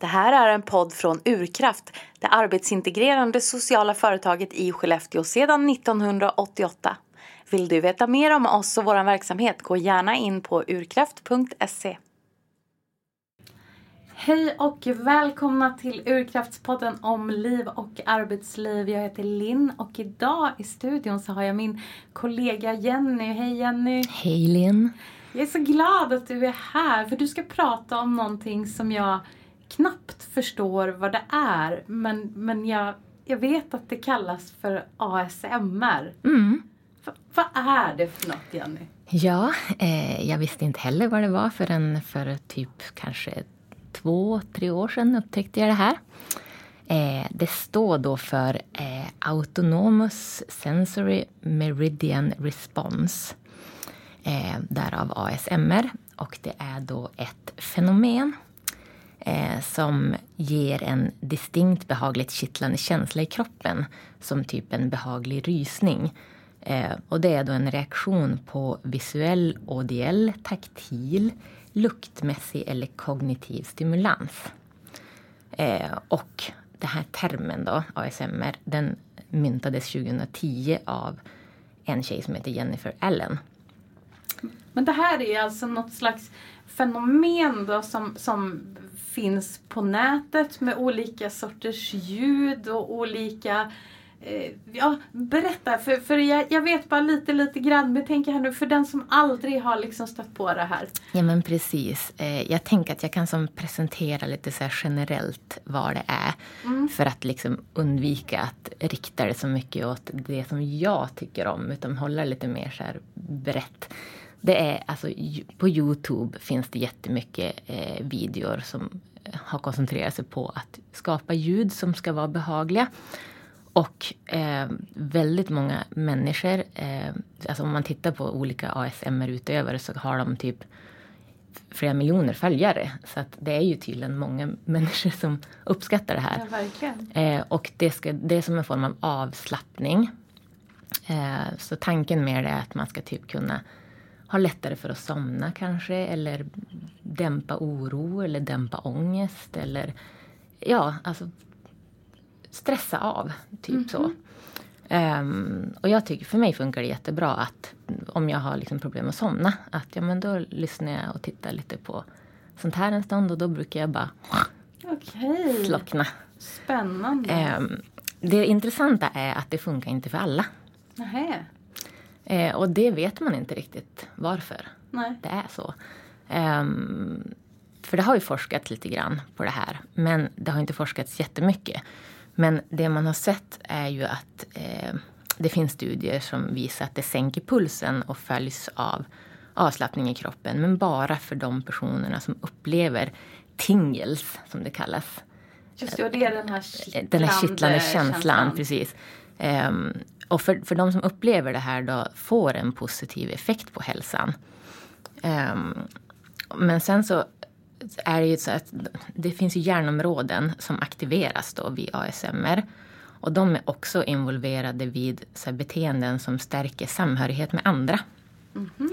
Det här är en podd från Urkraft, det arbetsintegrerande sociala företaget i Skellefteå sedan 1988. Vill du veta mer om oss och vår verksamhet, gå gärna in på urkraft.se. Hej och välkomna till Urkraftspodden om liv och arbetsliv. Jag heter Linn och idag i studion så har jag min kollega Jenny. Hej Jenny! Hej Linn! Jag är så glad att du är här för du ska prata om någonting som jag knappt förstår vad det är. Men, men jag, jag vet att det kallas för ASMR. Mm. V vad är det för något Jenny? Ja, eh, jag visste inte heller vad det var förrän för typ kanske två, tre år sedan upptäckte jag det här. Eh, det står då för eh, Autonomous Sensory Meridian Response. Eh, därav ASMR. Och det är då ett fenomen eh, som ger en distinkt behagligt kittlande känsla i kroppen. Som typ en behaglig rysning. Eh, och det är då en reaktion på visuell, audiell, taktil, luktmässig eller kognitiv stimulans. Eh, och den här termen då, ASMR, den myntades 2010 av en tjej som heter Jennifer Allen. Men det här är alltså något slags fenomen då som, som finns på nätet med olika sorters ljud och olika eh, Ja, berätta, för, för jag, jag, vet bara lite, lite grann. Men tänk här nu, för den som aldrig har liksom stött på det här. Ja, men precis. Eh, jag tänker att jag kan som presentera lite så generellt vad det är. Mm. För att liksom undvika att rikta det så mycket åt det som jag tycker om. Utan hålla lite mer så här brett. Det är alltså, på Youtube finns det jättemycket eh, videor som har koncentrerat sig på att skapa ljud som ska vara behagliga. Och eh, väldigt många människor, eh, alltså om man tittar på olika ASMR-utövare så har de typ flera miljoner följare. Så att det är ju tydligen många människor som uppskattar det här. Ja, eh, och det, ska, det är som en form av avslappning. Eh, så tanken med det är att man ska typ kunna ha lättare för att somna kanske eller dämpa oro eller dämpa ångest eller ja, alltså stressa av, typ mm -hmm. så. Um, och jag tycker, för mig funkar det jättebra att om jag har liksom problem att somna, att ja men då lyssnar jag och tittar lite på sånt här en stund och då brukar jag bara okay. slockna. Spännande. Um, det intressanta är att det funkar inte för alla. Nähä. Eh, och det vet man inte riktigt varför Nej. det är så. Um, för det har ju forskats lite grann på det här, men det har inte forskats jättemycket. Men det man har sett är ju att eh, det finns studier som visar att det sänker pulsen och följs av avslappning i kroppen. Men bara för de personerna som upplever tingles, som det kallas. Just det, och det är den här kittlande, den här kittlande känslan. känslan. Precis. Um, och för, för de som upplever det här då får en positiv effekt på hälsan. Um, men sen så är det ju så att det finns ju hjärnområden som aktiveras då vid ASMR. Och de är också involverade vid så beteenden som stärker samhörighet med andra. Mm -hmm.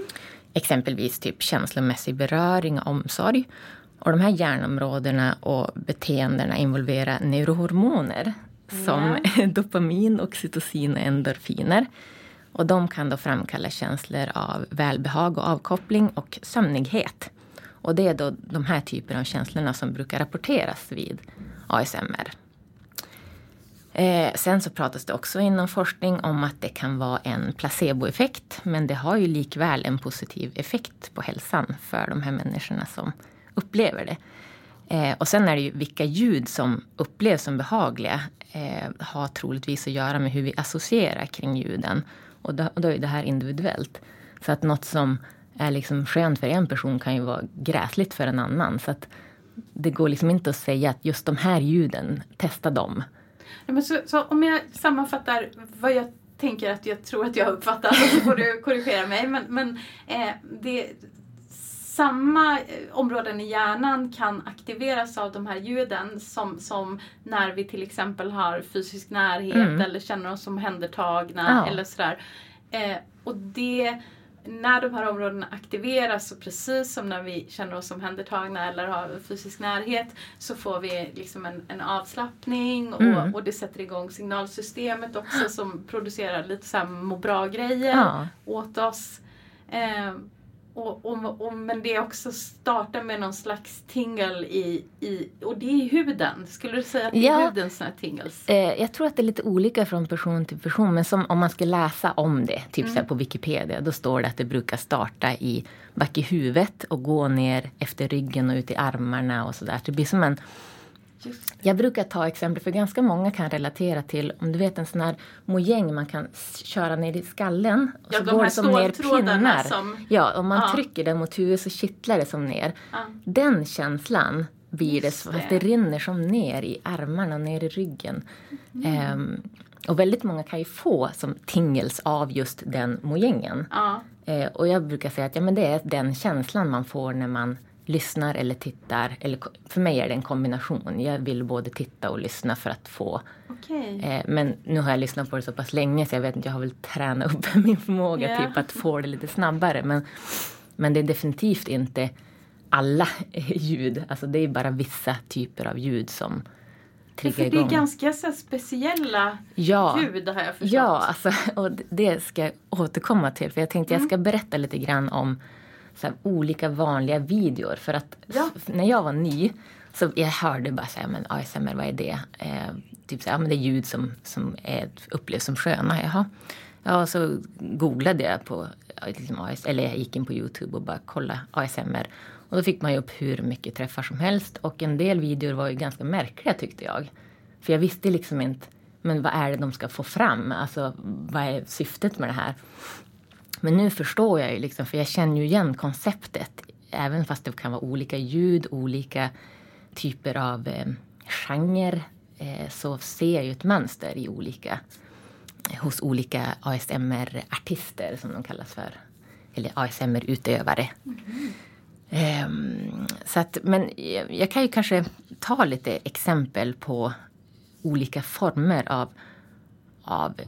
Exempelvis typ känslomässig beröring och omsorg. Och de här hjärnområdena och beteendena involverar neurohormoner som yeah. dopamin, oxytocin och endorfiner. Och de kan då framkalla känslor av välbehag och avkoppling och sömnighet. Och det är då de här typerna av känslorna som brukar rapporteras vid ASMR. Eh, sen så pratas det också inom forskning om att det kan vara en placeboeffekt. Men det har ju likväl en positiv effekt på hälsan för de här människorna som upplever det. Eh, och sen är det ju vilka ljud som upplevs som behagliga eh, har troligtvis att göra med hur vi associerar kring ljuden. Och då, och då är det här individuellt. Så att något som är liksom skönt för en person kan ju vara gräsligt för en annan. Så att det går liksom inte att säga att just de här ljuden, testa dem. Ja, men så, så om jag sammanfattar vad jag tänker att jag tror att jag har uppfattat så får du korrigera mig. Men, men eh, det, samma eh, områden i hjärnan kan aktiveras av de här ljuden som, som när vi till exempel har fysisk närhet mm. eller känner oss omhändertagna ja. eller sådär. Eh, och det när de här områdena aktiveras, så precis som när vi känner oss omhändertagna eller har fysisk närhet, så får vi liksom en, en avslappning och, mm. och det sätter igång signalsystemet också som producerar lite så här må bra-grejer ja. åt oss. Eh, och, och, och, men det också startar med någon slags tingle i, i och det är i huden. Skulle du säga att det är ja, huden som är tingles? Eh, jag tror att det är lite olika från person till person. Men som, om man ska läsa om det, typ mm. på Wikipedia, då står det att det brukar starta i back i huvudet och gå ner efter ryggen och ut i armarna och sådär. Det blir som en jag brukar ta exempel, för ganska många kan relatera till om du vet en sån här mojäng man kan köra ner i skallen. Och ja, så de går det som ner pinnar. Som... Ja, om man ja. trycker den mot huvudet så kittlar det som ner. Ja. Den känslan blir det, fast det rinner som ner i armarna och ner i ryggen. Mm. Um, och väldigt många kan ju få som tingels av just den mojängen. Ja. Uh, och jag brukar säga att ja, men det är den känslan man får när man lyssnar eller tittar. Eller, för mig är det en kombination. Jag vill både titta och lyssna för att få. Okay. Eh, men nu har jag lyssnat på det så pass länge så jag vet inte, jag har väl tränat upp min förmåga yeah. typ att få det lite snabbare. Men, men det är definitivt inte alla ljud. Alltså det är bara vissa typer av ljud som triggar igång. Det är ganska så speciella ja, ljud har jag förstått. Ja, alltså, och det ska jag återkomma till. För jag tänkte mm. jag ska berätta lite grann om här, olika vanliga videor. För att ja. när jag var ny så jag hörde bara så här, men ASMR, vad är det? Eh, typ så här, ja, men det är ljud som, som är, upplevs som sköna. Jaha. Ja, så googlade jag på, liksom eller jag gick in på Youtube och bara kolla ASMR. Och då fick man ju upp hur mycket träffar som helst. Och en del videor var ju ganska märkliga tyckte jag. För jag visste liksom inte, men vad är det de ska få fram? Alltså vad är syftet med det här? Men nu förstår jag ju, liksom, för jag känner ju igen konceptet. Även fast det kan vara olika ljud, olika typer av eh, genre eh, så ser jag ju ett mönster i olika, hos olika ASMR-artister som de kallas för. Eller ASMR-utövare. Mm. Ehm, um, så att, men jag, jag, kan ju kanske ta lite exempel på olika former av, av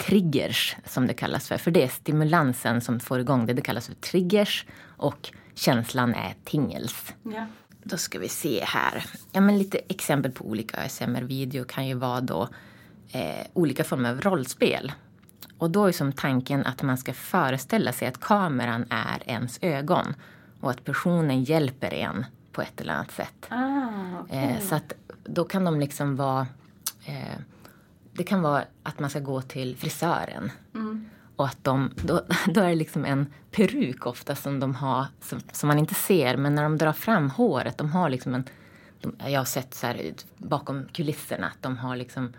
triggers som det kallas för. För det är stimulansen som får igång det. Det kallas för triggers och känslan är tingels. Ja. Då ska vi se här. Ja, men lite exempel på olika ASMR-video kan ju vara då eh, olika former av rollspel. Och då är som tanken att man ska föreställa sig att kameran är ens ögon och att personen hjälper en på ett eller annat sätt. Ah, okay. eh, så att då kan de liksom vara eh, det kan vara att man ska gå till frisören. Mm. Och att de, då, då är det liksom en peruk ofta som de har, som, som, man inte ser. Men när de drar fram håret, de har liksom en... De, jag har sett så här bakom kulisserna att de har liksom...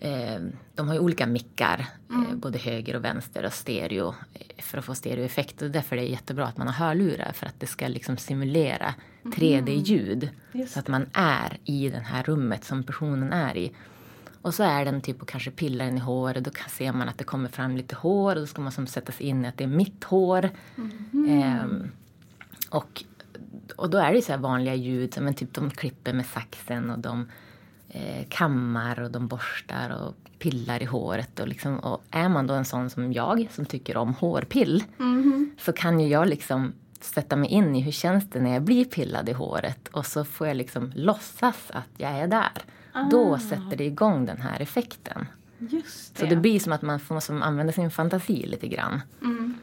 Eh, de har ju olika mickar, eh, mm. eh, både höger och vänster och stereo. Eh, för att få stereoeffekt. Och därför är det jättebra att man har hörlurar. För att det ska liksom simulera 3D-ljud. Mm. Så att man är i det här rummet som personen är i. Och så är den typ och kanske pillar den i håret. Då ser man att det kommer fram lite hår och då ska man som sätta sig in i att det är mitt hår. Mm. Ehm, och, och då är det så vanliga ljud. Men typ de klipper med saxen och de eh, kammar och de borstar och pillar i håret. Och, liksom, och är man då en sån som jag som tycker om hårpill mm. så kan ju jag liksom sätta mig in i hur känns det när jag blir pillad i håret och så får jag liksom låtsas att jag är där. Ah. Då sätter det igång den här effekten. Just det. Så det blir som att man får använda sin fantasi lite grann. Mm.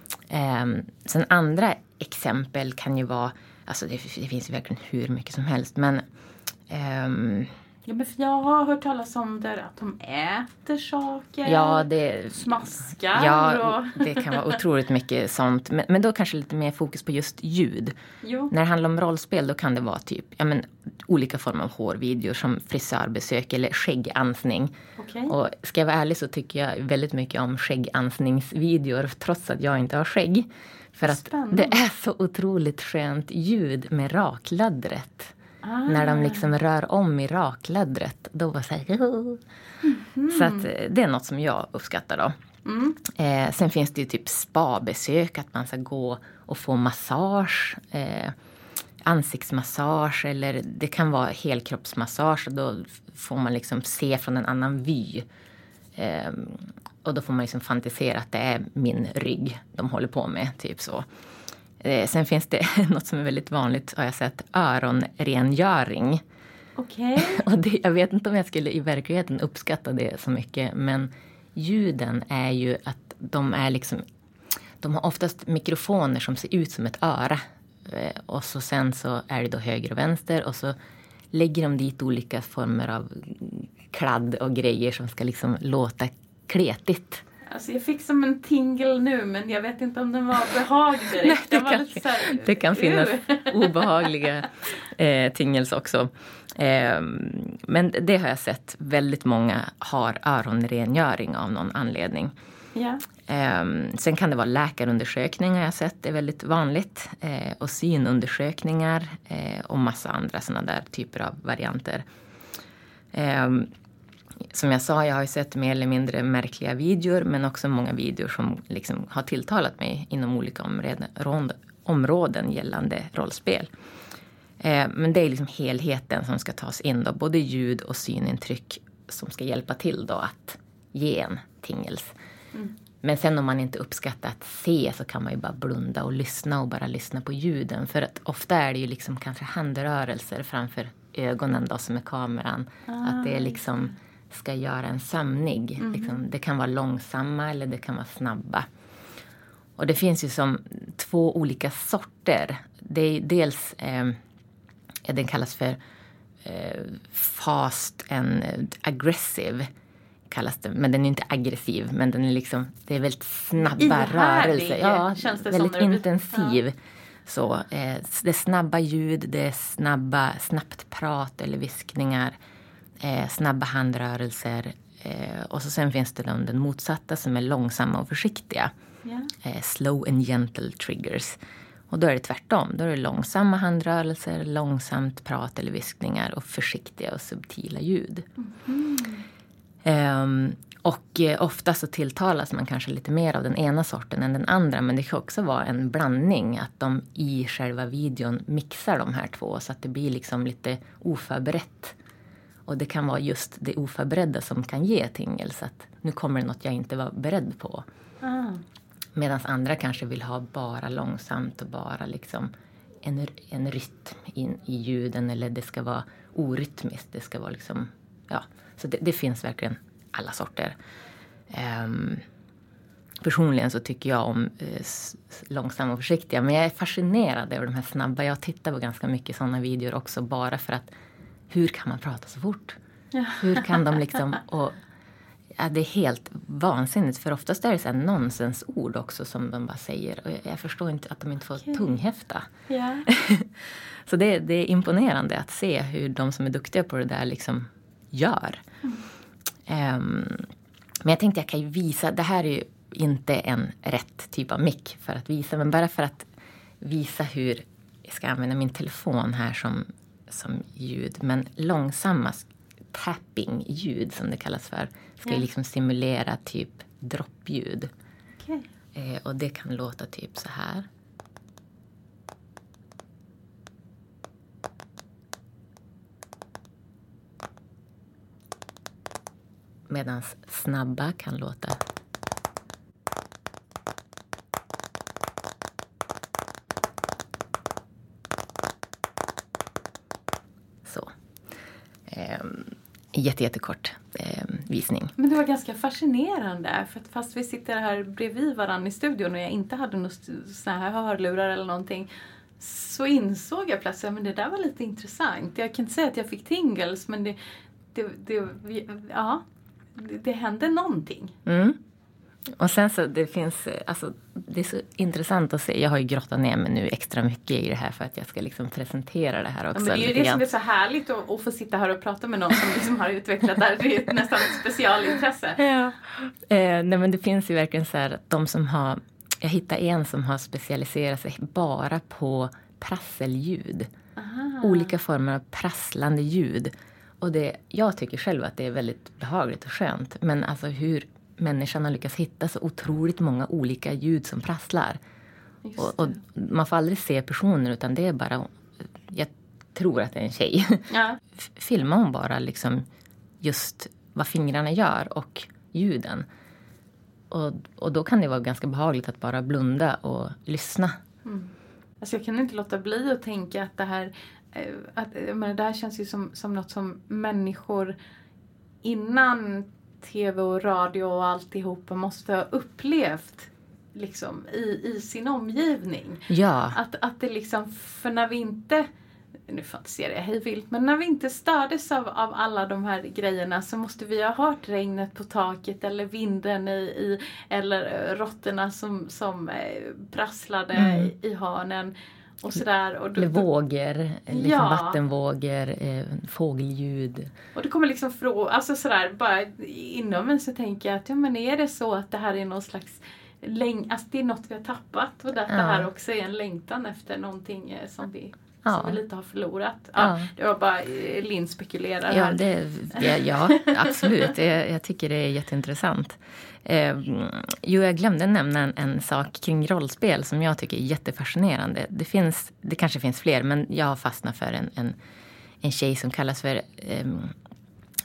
Um, sen andra exempel kan ju vara, alltså det, det finns verkligen hur mycket som helst men um, Ja, men jag har hört talas om det, att de äter saker, ja, det, smaskar. Ja, och... det kan vara otroligt mycket sånt. Men, men, då kanske lite mer fokus på just ljud. Jo. När det handlar om rollspel då kan det vara typ ja, men, olika former av hårvideor som frisörbesök eller skäggansning. Okay. Och ska jag vara ärlig så tycker jag väldigt mycket om skäggansningsvideor trots att jag inte har skägg. För att Spännande. det är så otroligt skönt ljud med rakladdret. Ah. När de liksom rör om i raklädret. Då var så här... Mm. Så att eh, det är något som jag uppskattar då. Mm. Eh, sen finns det ju typ spabesök, att man ska gå och få massage. Eh, ansiktsmassage eller det kan vara helkroppsmassage. Och då får man liksom se från en annan vy. Eh, och då får man liksom fantisera att det är min rygg de håller på med, typ så. Eh, sen finns det något som är väldigt vanligt, har jag sett, öronrengöring. Okej. Okay. jag vet inte om jag skulle i verkligheten uppskatta det så mycket, men ljuden är ju att de är liksom... De har oftast mikrofoner som ser ut som ett öra. Eh, och så sen så är det då höger och vänster och så lägger de dit olika former av kladd och grejer som ska liksom låta kletigt. Alltså jag fick som en tingle nu men jag vet inte om den var behaglig direkt. Nej, det, kan, här, det kan finnas obehagliga eh, tingles också. Eh, men det har jag sett. Väldigt många har öronrengöring av någon anledning. Ja. Eh, sen kan det vara läkarundersökningar jag har sett. Det är väldigt vanligt. Eh, och synundersökningar eh, och massa andra sådana där typer av varianter. Som jag sa, jag har ju sett mer eller mindre märkliga videor men också många videor som liksom har tilltalat mig inom olika områden, områden gällande rollspel. Eh, men det är liksom helheten som ska tas in, då, både ljud och synintryck som ska hjälpa till då att ge en tingels. Mm. Men sen om man inte uppskattar att se så kan man ju bara blunda och lyssna och bara lyssna på ljuden. För att ofta är det ju liksom kanske handrörelser framför ögonen då som är kameran. Ah. Att det är liksom ska göra en sömnig. Mm. Liksom, det kan vara långsamma eller det kan vara snabba. Och det finns ju som två olika sorter. Det är dels, eh, den kallas för eh, fast and aggressive. Kallas det, men den är inte aggressiv, men den är liksom, det är väldigt snabba rörelser. Ja, känns det väldigt som intensiv. Ja. Så, eh, det är snabba ljud, det är snabba, snabbt prat eller viskningar eh, snabba handrörelser. Eh, och så sen finns det den, den motsatta som är långsamma och försiktiga. Yeah. Slow and gentle triggers. Och då är det tvärtom. Då är det långsamma handrörelser, långsamt prat eller viskningar och försiktiga och subtila ljud. Mm. Um, och eh, ofta så tilltalas man kanske lite mer av den ena sorten än den andra. Men det kan också vara en blandning. Att de i själva videon mixar de här två så att det blir liksom lite oförberett. Och det kan vara just det oförberedda som kan ge tingel. att nu kommer det något jag inte var beredd på. Ah. Medan andra kanske vill ha bara långsamt och bara liksom en, en rytm in i ljuden. Eller det ska vara orytmiskt. Det ska vara liksom, ja. Så det, det finns verkligen alla sorter. Um, personligen så tycker jag om eh, långsamma och försiktiga. Men jag är fascinerad över de här snabba. Jag tittar på ganska mycket sådana videor också bara för att hur kan man prata så fort? Ja. Hur kan de liksom... Och, ja, det är helt vansinnigt för oftast är det så här nonsensord också som de bara säger. Och jag, jag förstår inte att de inte får okay. tunghäfta. Ja. så det, det, är imponerande att se hur de som är duktiga på det där liksom gör. Mm. Um, men jag tänkte jag kan ju visa, det här är ju inte en rätt typ av mick för att visa, men bara för att visa hur jag ska använda min telefon här som som ljud. Men långsamma tapping-ljud som det kallas för ska ja. liksom simulera typ droppljud. Okay. Eh, och det kan låta typ så här. Medan snabba kan låta jättejättekort eh, visning. Men det var ganska fascinerande för att fast vi sitter här bredvid varandra i studion och jag inte hade några såna här hörlurar eller någonting så insåg jag plötsligt att det där var lite intressant. Jag kan inte säga att jag fick tingles men det, det, det, ja, det, det hände någonting. Mm. Och sen så det finns, alltså det är så intressant att se. Jag har ju grottat ner mig nu extra mycket i det här för att jag ska liksom presentera det här också. Ja, men det är ju det som är så härligt att, att, få sitta här och prata med någon som liksom har utvecklat det här. Det är nästan ett specialintresse. Ja. Eh, nej men det finns ju verkligen så här att de som har, jag hittade en som har specialiserat sig bara på prasselljud. Aha. Olika former av prasslande ljud. Och det, jag tycker själv att det är väldigt behagligt och skönt. Men alltså hur människan har lyckats hitta så otroligt många olika ljud som prasslar. Och, och, man får aldrig se personer utan det är bara, jag tror att det är en tjej. Ja. Filmar hon bara liksom just vad fingrarna gör och ljuden. och, och då kan det vara ganska behagligt att bara blunda och lyssna. Mm. Alltså jag kan inte låta bli att tänka att det här, eh, att, men det här känns ju som, som något som människor innan tv och radio och alltihopa måste ha upplevt liksom i, i sin omgivning. Ja. Att, att det liksom, för när vi inte nu fantiserar jag hej vilt, men när vi inte stördes av, av alla de här grejerna så måste vi ha hört regnet på taket eller vinden i, i eller råttorna som, som uh, prasslade mm. i, i hörnen. Och sådär. Och då, eller vågor, liksom ja. vattenvågor, eh, fågelljud. Och det kommer liksom från, alltså sådär bara inom mig så tänker jag att ja men är det så att det här är någon slags läng alltså det är något vi har tappat och att ja. det här också är en längtan efter någonting eh, som vi ja. som vi lite har förlorat. Ja, ja. Det var bara eh, Linn spekulerar ja, här. Det, det, ja, absolut. jag, jag tycker det är jätteintressant. Eh, jo, jag glömde nämna en, en, sak kring rollspel som jag tycker är jättefascinerande. Det, finns, det kanske finns fler, men jag har fastnat för en, en, en tjej som kallas för eh,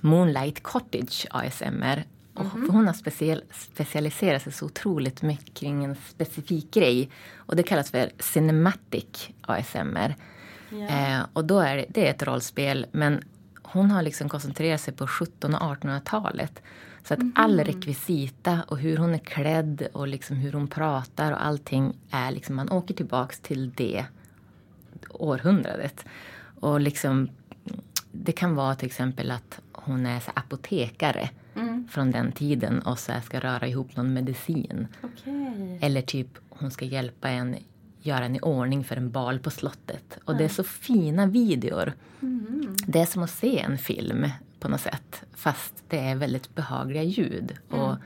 Moonlight Cottage ASMR. Mm -hmm. hon har speciell, specialiserat sig så otroligt mycket kring en specifik grej. Och det kallas för Cinematic ASMR. Yeah. Eh, och då är det, det är ett rollspel, men hon har liksom koncentrerat sig på 1700 och 1800-talet. Så att mm. all rekvisita och hur hon är klädd och liksom hur hon pratar och allting är liksom, man åker tillbaks till det århundradet. Och liksom, det kan vara till exempel att hon är så apotekare mm. från den tiden och så ska röra ihop någon medicin. Okay. Eller typ hon ska hjälpa en göra en i ordning för en bal på slottet. Och det är så fina videor. Mm. Det är som att se en film på något sätt. Fast det är väldigt behagliga ljud. Mm. Och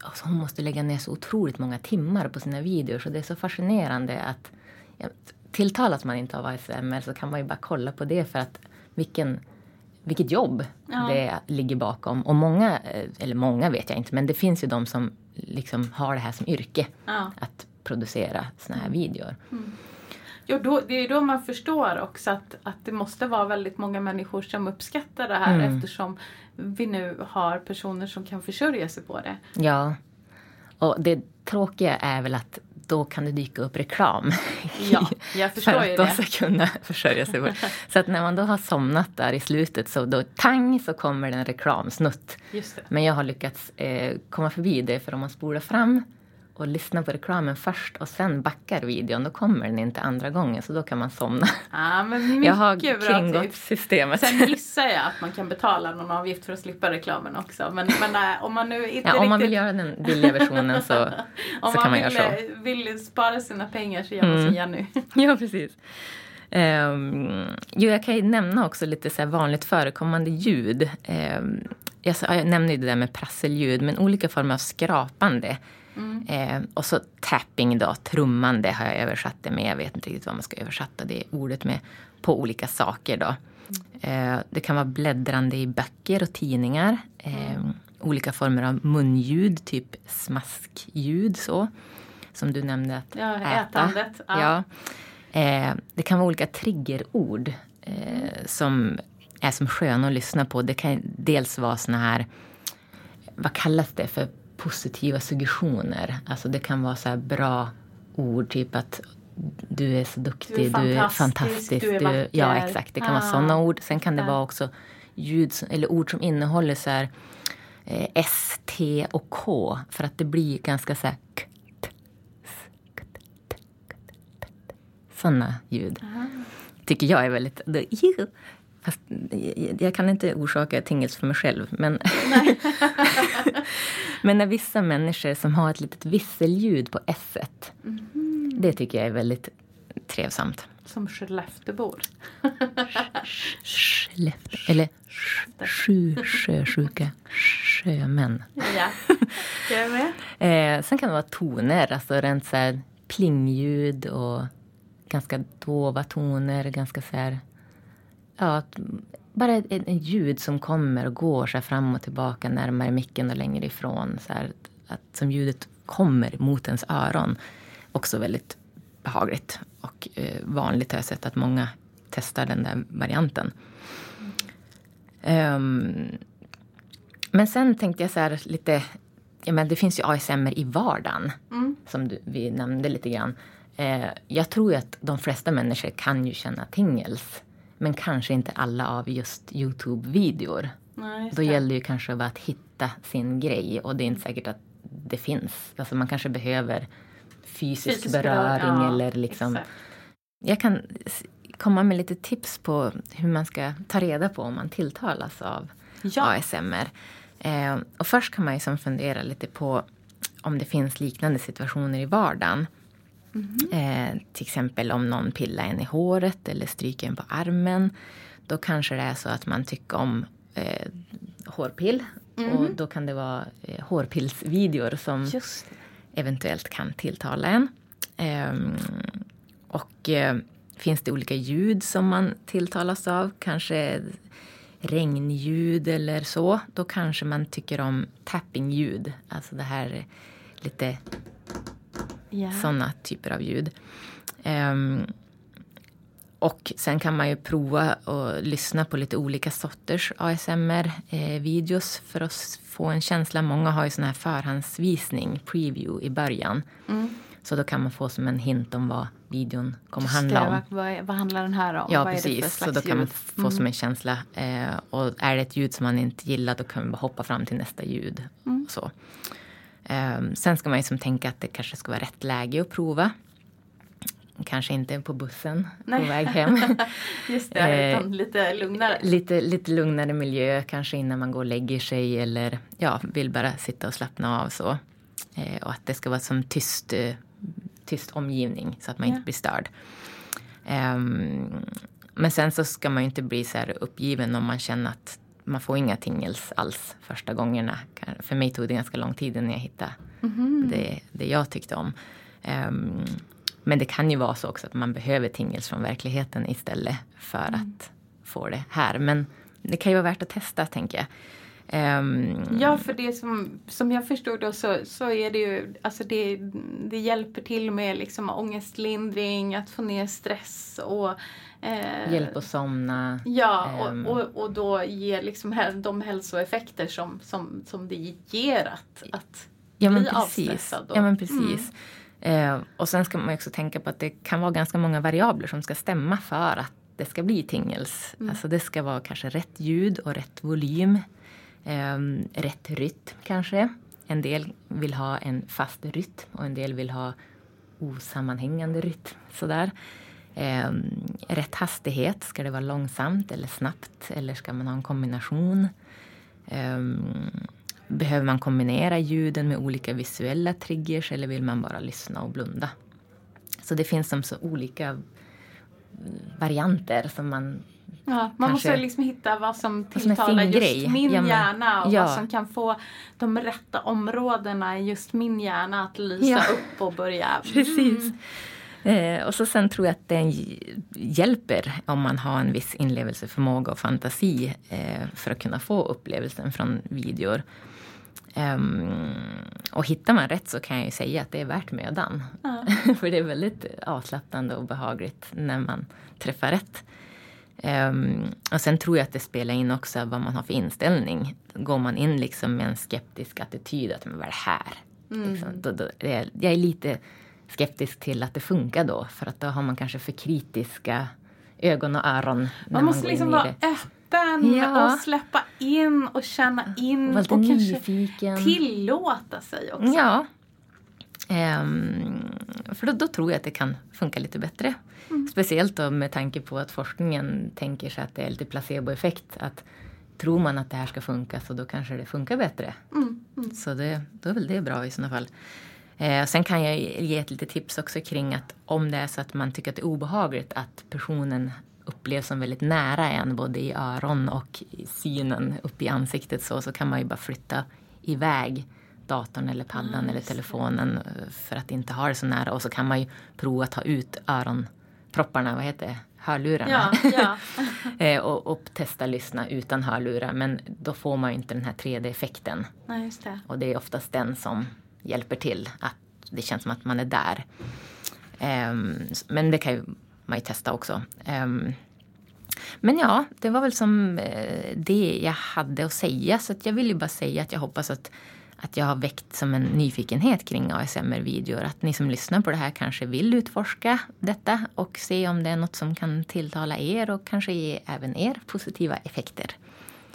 alltså, hon måste lägga ner så otroligt många timmar på sina videor. Så det är så fascinerande att ja, tilltalas man inte av ASMR så kan man ju bara kolla på det för att vilken vilket jobb ja. det ligger bakom. Och många, eh, eller många vet jag inte, men det finns ju de som liksom har det här som yrke. Ja. Att producera såna här videor. Mm. Jo, då, det är då man förstår också att, att det måste vara väldigt många människor som uppskattar det här mm. eftersom vi nu har personer som kan försörja sig på det. Ja. Och det tråkiga är väl att då kan det dyka upp reklam. Ja, jag förstår för att de ska kunna försörja sig. På. Så att när man då har somnat där i slutet så då tang så kommer det en reklamsnutt. Men jag har lyckats eh, komma förbi det för om man spolar fram och lyssnar på reklamen först och sen backar videon, då kommer den inte andra gången så då kan man somna. Ja, men jag har kringgått tips. systemet. Sen gissar jag att man kan betala någon avgift för att slippa reklamen också. Men, men nej, om man nu inte ja, Om man vill göra den billiga versionen så, så kan man göra så. Om man vill spara sina pengar så gör man mm. som Jenny. ja, precis. Um, jo, jag kan ju nämna också lite så vanligt förekommande ljud. Um, jag, jag nämnde ju det där med prasselljud, men olika former av skrapande Mm. Eh, och så tapping då, trummande har jag översatt det med. Jag vet inte riktigt vad man ska översätta det ordet med. På olika saker då. Mm. Eh, det kan vara bläddrande i böcker och tidningar. Eh, mm. Olika former av munljud, typ smaskljud så. Som du nämnde att ja, äta. Ätandet, ja. ja. Eh, det kan vara olika triggerord eh, som är som sköna att lyssna på. Det kan dels vara såna här, vad kallas det för positiva suggestioner. Alltså det kan vara så bra ord, typ att du är så duktig, du är fantastisk, du är, fantastisk, du är vacker. ja, exakt. Det kan ah. vara sådana ord. Sen kan det vara också ljud eller ord som innehåller så här, eh, S, T och K. För att det blir ganska så här sådana ljud. Aha. Tycker jag är väldigt... Fast jag kan inte orsaka tingels för mig själv. Men, men när vissa människor som har ett litet visselljud på s mm. Det tycker jag är väldigt trevsamt. Som Skelleftebor. Skellefteå. Eller sju sjösjuka sjömän. Ja, jag är med. Eh, sen kan det vara toner, alltså rent så här plingljud och ganska dova toner, ganska så här ja, bara ett, ett, ljud som kommer och går så fram och tillbaka närmare micken och längre ifrån. Så här, att som ljudet kommer mot ens öron. Också väldigt behagligt och eh, vanligt har jag sett att många testar den där varianten. Um, men sen tänkte jag så här lite ja, men det finns ju ASMR i vardagen, mm. som du, vi nämnde lite grann. Eh, jag tror att de flesta människor kan ju känna tingels. Men kanske inte alla av just Youtube-videor. Då gäller det ju kanske att hitta sin grej och det är inte säkert att det finns. Alltså man kanske behöver fysisk, fysisk beröring ja, eller liksom. Exakt. Jag kan komma med lite tips på hur man ska ta reda på om man tilltalas av ja. ASMR. Eh, och först kan man ju som fundera lite på om det finns liknande situationer i vardagen. Mm. Eh, till exempel om någon pillar en i håret eller stryker en på armen. Då kanske det är så att man tycker om eh, hårpill. Mm. Och då kan det vara eh, hårpillsvideor som eventuellt kan tilltala en. Ehm, och eh, finns det olika ljud som man tilltalas av, kanske regnljud eller så, då kanske man tycker om tappingljud. Alltså det här lite yeah. sådana typer av ljud. Um, och sen kan man ju prova att lyssna på lite olika sorters ASMR-videos eh, för att få en känsla. Många har ju sån här förhandsvisning, preview, i början. Mm. Så då kan man få som en hint om vad videon kommer Just handla om. Vad, vad, handlar den här om? Ja, vad precis. så då kan man få mm. som en känsla. Eh, och är det ett ljud som man inte gillar då kan man bara hoppa fram till nästa ljud. Mm. Så. Eh, sen ska man ju som tänka att det kanske ska vara rätt läge att prova. Kanske inte på bussen Nej. på väg hem. Just det, utan lite lugnare. Lite, lite lugnare miljö, kanske innan man går och lägger sig eller ja, vill bara sitta och slappna av så. Eh, och att det ska vara som tyst, eh, tyst omgivning så att man ja. inte blir störd. Um, men sen så ska man ju inte bli så här uppgiven om man känner att man får inga tingels alls första gångerna. För mig tog det ganska lång tid innan jag hittade mm det, det jag tyckte om. Um, men det kan ju vara så också att man behöver tingels från verkligheten istället för mm. att få det här. Men det kan ju vara värt att testa tänker jag. Um, ja, för det som, som jag förstod då så, så är det ju, alltså det, det hjälper till med liksom ångestlindring, att få ner stress och eh, Hjälp att somna. Ja, um, och, och, och då ger liksom de hälsoeffekter som, som, som det ger att, att ja, bli avstressad. Och, ja, men precis. Mm. Eh, och sen ska man också tänka på att det kan vara ganska många variabler som ska stämma för att det ska bli tingels. Mm. Alltså det ska vara kanske rätt ljud och rätt volym eh, rätt rytm kanske. En del vill ha en fast rytm och en del vill ha osammanhängande rytm. Sådär. Eh, rätt hastighet, ska det vara långsamt eller snabbt eller ska man ha en kombination? Eh, behöver man kombinera ljuden med olika visuella triggers eller vill man bara lyssna och blunda? Så det finns som så olika varianter som man Ja, man kanske, måste liksom hitta vad som tilltalar just grej. min ja, hjärna och ja. vad som kan få de rätta områdena i just min hjärna att lysa upp och börja... Precis. Mm. Eh, och så sen tror jag att det hjälper om man har en viss inlevelseförmåga och fantasi eh, för att kunna få upplevelsen från videor. Um, och hittar man rätt så kan jag ju säga att det är värt mödan. Ja. för det är väldigt avslappnande och behagligt när man träffar rätt. Um, och sen tror jag att det spelar in också vad man har för inställning. Går man in liksom med en skeptisk attityd att men vad är det här? Mm. Liksom, då, då, jag, jag är lite skeptisk till att det funkar då för att då har man kanske för kritiska ögon och öron. Man måste man liksom vara öppen ja. och släppa in och känna in och, och kanske tillåta sig också. Ja, Um, för då, då, tror jag att det kan funka lite bättre. Mm. Speciellt då med tanke på att forskningen tänker sig att det är lite placeboeffekt. Att tror man att det här ska funka så då kanske det funkar bättre. Mm. Mm. Så det, då är väl det bra i sådana fall. Eh, sen kan jag ge ett litet tips också kring att om det är så att man tycker att det är obehagligt att personen upplevs som väldigt nära en både i öron och i synen upp i ansiktet så, så kan man ju bara flytta iväg datorn eller paddan mm, eller telefonen eh, för att inte ha det så nära. Och så kan man ju prova att ta ut öronpropparna, vad heter det? hörlurarna. Ja, ja. Eh, och, och, testa lyssna utan hörlurar. Men då får man ju inte den här 3D-effekten. Ja, det. Och det är oftast den som hjälper till. Att det känns som att man är där. Um, men det kan ju man ju testa också. Um, men ja, det var väl som uh, det jag hade att säga. Så jag vill ju bara säga att jag hoppas att att jag har väckt som en nyfikenhet kring ASMR-videor. Att ni som lyssnar på det här kanske vill utforska detta och se om det är något som kan tilltala er och kanske ge även er positiva effekter.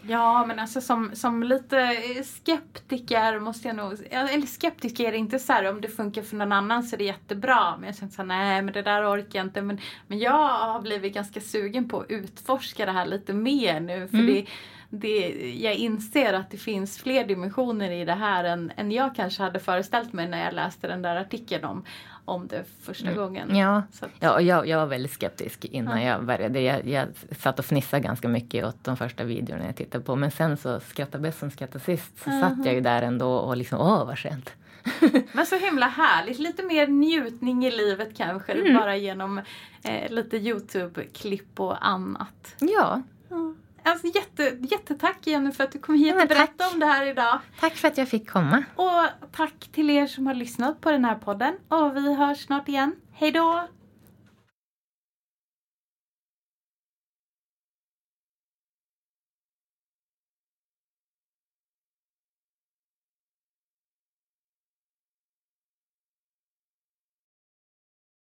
Ja, men alltså som, som lite skeptiker måste jag nog... Eller skeptiker är inte så här om det funkar för någon annan så är det jättebra. Men jag känner så här, nej men det där orkar jag inte. Men, men jag har blivit ganska sugen på att utforska det här lite mer nu. För mm. det, det, jag inser att det finns fler dimensioner i det här än, än jag kanske hade föreställt mig när jag läste den där artikeln om, om det första mm. gången. Ja, att... ja jag, jag var väldigt skeptisk innan ja. jag började. Jag, jag satt och fnissade ganska mycket åt de första videorna jag tittade på. Men sen så skrattade bäst som skrattade sist. Så uh -huh. satt jag ju där ändå och liksom, åh vad skönt. Men så himla härligt, lite mer njutning i livet kanske. Mm. Bara genom eh, lite Youtube-klipp och annat. Ja. Alltså jätte, jättetack Jenny för att du kom hit och berättade om det här idag. Tack för att jag fick komma. Och tack till er som har lyssnat på den här podden. Och vi hörs snart igen. Hej då!